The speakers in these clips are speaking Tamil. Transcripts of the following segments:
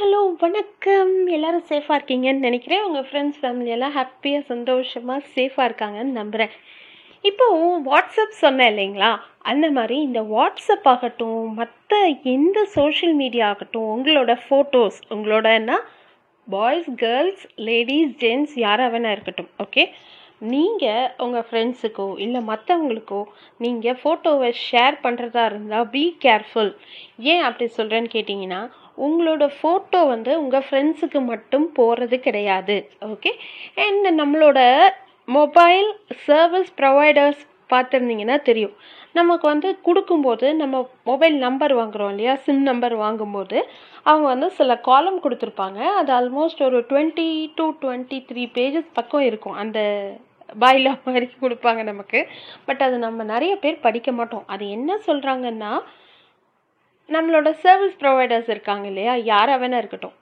ஹலோ வணக்கம். எல்லாரும் சேஃபாக இருக்கீங்கன்னு நினைக்கிறேன். உங்கள் ஃப்ரெண்ட்ஸ் ஃபேமிலியெல்லாம் ஹாப்பியாக சந்தோஷமாக சேஃபாக இருக்காங்கன்னு நம்புகிறேன் இப்போது வாட்ஸ்அப் சொன்னேன் இல்லைங்களா? அந்த மாதிரி இந்த வாட்ஸ்அப் ஆகட்டும் மற்ற எந்த சோஷியல் மீடியா ஆகட்டும் உங்களோட ஃபோட்டோஸ் உங்களோடனா பாய்ஸ் கேர்ள்ஸ் லேடிஸ் ஜென்ட்ஸ் யாராக வேணா இருக்கட்டும் ஓகே நீங்கள் உங்கள் ஃப்ரெண்ட்ஸுக்கோ இல்லை மற்றவங்களுக்கோ நீங்கள் ஃபோட்டோவை ஷேர் பண்ணுறதா இருந்தால் பி கேர்ஃபுல் ஏன் அப்படி சொல்கிறேன்னு கேட்டிங்கன்னா உங்களோட ஃபோட்டோ வந்து உங்கள் ஃப்ரெண்ட்ஸுக்கு மட்டும் போகிறது கிடையாது. ஓகே அண்ட் நம்மளோட மொபைல் சர்வீஸ் ப்ரொவைடர்ஸ் பார்த்துருந்தீங்கன்னா தெரியும். நமக்கு வந்து கொடுக்கும்போது நம்ம மொபைல் நம்பர் வாங்குகிறோம் இல்லையா? சிம் நம்பர் வாங்கும்போது அவங்க வந்து சில காலம் கொடுத்துருப்பாங்க. அது ஆல்மோஸ்ட் ஒரு twenty to twenty three pages பக்கம் இருக்கும். அந்த பாயிலா மாதிரி கொடுப்பாங்க நமக்கு. பட் அது நம்ம நிறைய பேர் படிக்க மாட்டோம். அது என்ன சொல்கிறாங்கன்னா நம்மளோட சர்வீஸ் ப்ரொவைடர்ஸ் இருக்காங்க இல்லையா? யாராக வேணா இருக்கட்டும்.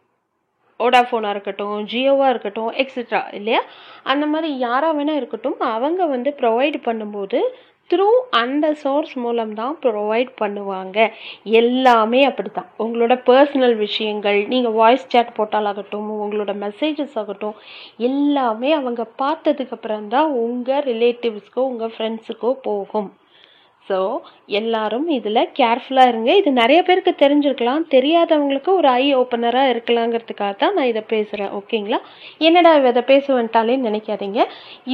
ஓடாஃபோனாக இருக்கட்டும் ஜியோவாக இருக்கட்டும் எக்ஸெட்ரா இல்லையா? அந்த மாதிரி யாராக வேணா இருக்கட்டும் அவங்க வந்து ப்ரொவைட் பண்ணும்போது த்ரூ அந்த சோர்ஸ் மூலம் தான் ப்ரொவைட் பண்ணுவாங்க. எல்லாமே அப்படி தான் உங்களோட பர்சனல் விஷயங்கள் நீங்கள் வாய்ஸ் சேட் போட்டாலாகட்டும் உங்களோட மெசேஜஸ் ஆகட்டும் எல்லாமே அவங்க பார்த்ததுக்கப்புறம் தான் உங்கள் ரிலேட்டிவ்ஸ்க்கோ உங்கள் ஃப்ரெண்ட்ஸுக்கோ போகும். ஸோ எல்லாரும் இதில் கேர்ஃபுல்லாக இருங்க. இது நிறைய பேருக்கு தெரிஞ்சிருக்கலாம். தெரியாதவங்களுக்கு ஒரு ஐ ஓப்பனராக இருக்கலாங்கிறதுக்காக தான் நான் இதை பேசுகிறேன் ஓகேங்களா என்னடா இதை பேச வந்துட்டாலே நினைக்காதீங்க.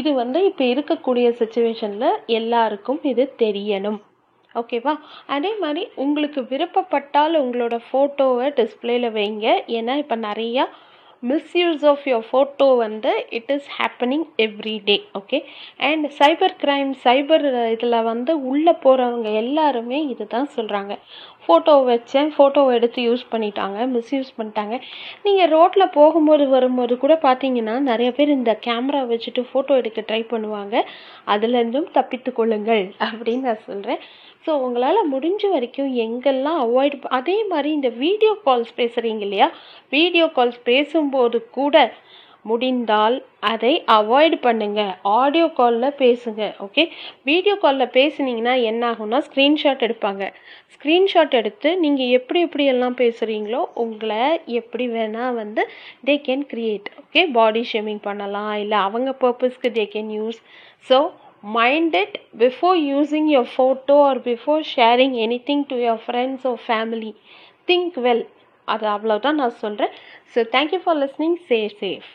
இது வந்து இப்போ இருக்கக்கூடிய சுச்சுவேஷனில் எல்லாருக்கும் இது தெரியணும். ஓகேவா அதே மாதிரி உங்களுக்கு விருப்பப்பட்டால் உங்களோட ஃபோட்டோவை டிஸ்பிளேயில் வைங்க. ஏன்னா இப்போ நிறையா மிஸ்யூஸ் ஆஃப் யுவர் ஃபோட்டோ வந்து it is happening every day okay and cyber crime cyber இதில் வந்து உள்ளே போகிறவங்க எல்லாருமே இது தான் சொல்கிறாங்க ஃபோட்டோ வச்சேன் ஃபோட்டோவை எடுத்து யூஸ் பண்ணிட்டாங்க மிஸ்யூஸ் பண்ணிட்டாங்க. நீங்கள் ரோட்டில் போகும்போது வரும்போது கூட பார்த்தீங்கன்னா நிறைய பேர் இந்த கேமரா வச்சுட்டு ஃபோட்டோ எடுக்க ட்ரை பண்ணுவாங்க. அதுலேருந்தும் தப்பித்து கொள்ளுங்கள் அப்படின்னு நான் சொல்கிறேன் ஸோ உங்களால் முடிஞ்ச வரைக்கும் எங்கெல்லாம் அவாய்ட் அதே மாதிரி இந்த வீடியோ கால்ஸ் பேசுகிறீங்க இல்லையா? வீடியோ கால்ஸ் பேசும்போது கூட முடிந்தால் அதை அவாய்ட் பண்ணுங்க. ஆடியோ காலில் பேசுங்க ஓகே வீடியோ காலில் பேசுனீங்கன்னா என்ன ஆகும்னா ஸ்க்ரீன்ஷாட் எடுப்பாங்க. ஸ்க்ரீன்ஷாட் எடுத்து நீங்கள் எப்படி எப்படி எல்லாம் பேசுகிறீங்களோ உங்களை எப்படி வேணால் வந்து they can create okay body shaming பண்ணலாம் இல்லை அவங்க பர்பஸ்க்கு they can use so minded before using using photo or before sharing anything to your friends or family think well அது அவ்வளோதான் நான் சொல்கிறேன் so thank you for listening stay safe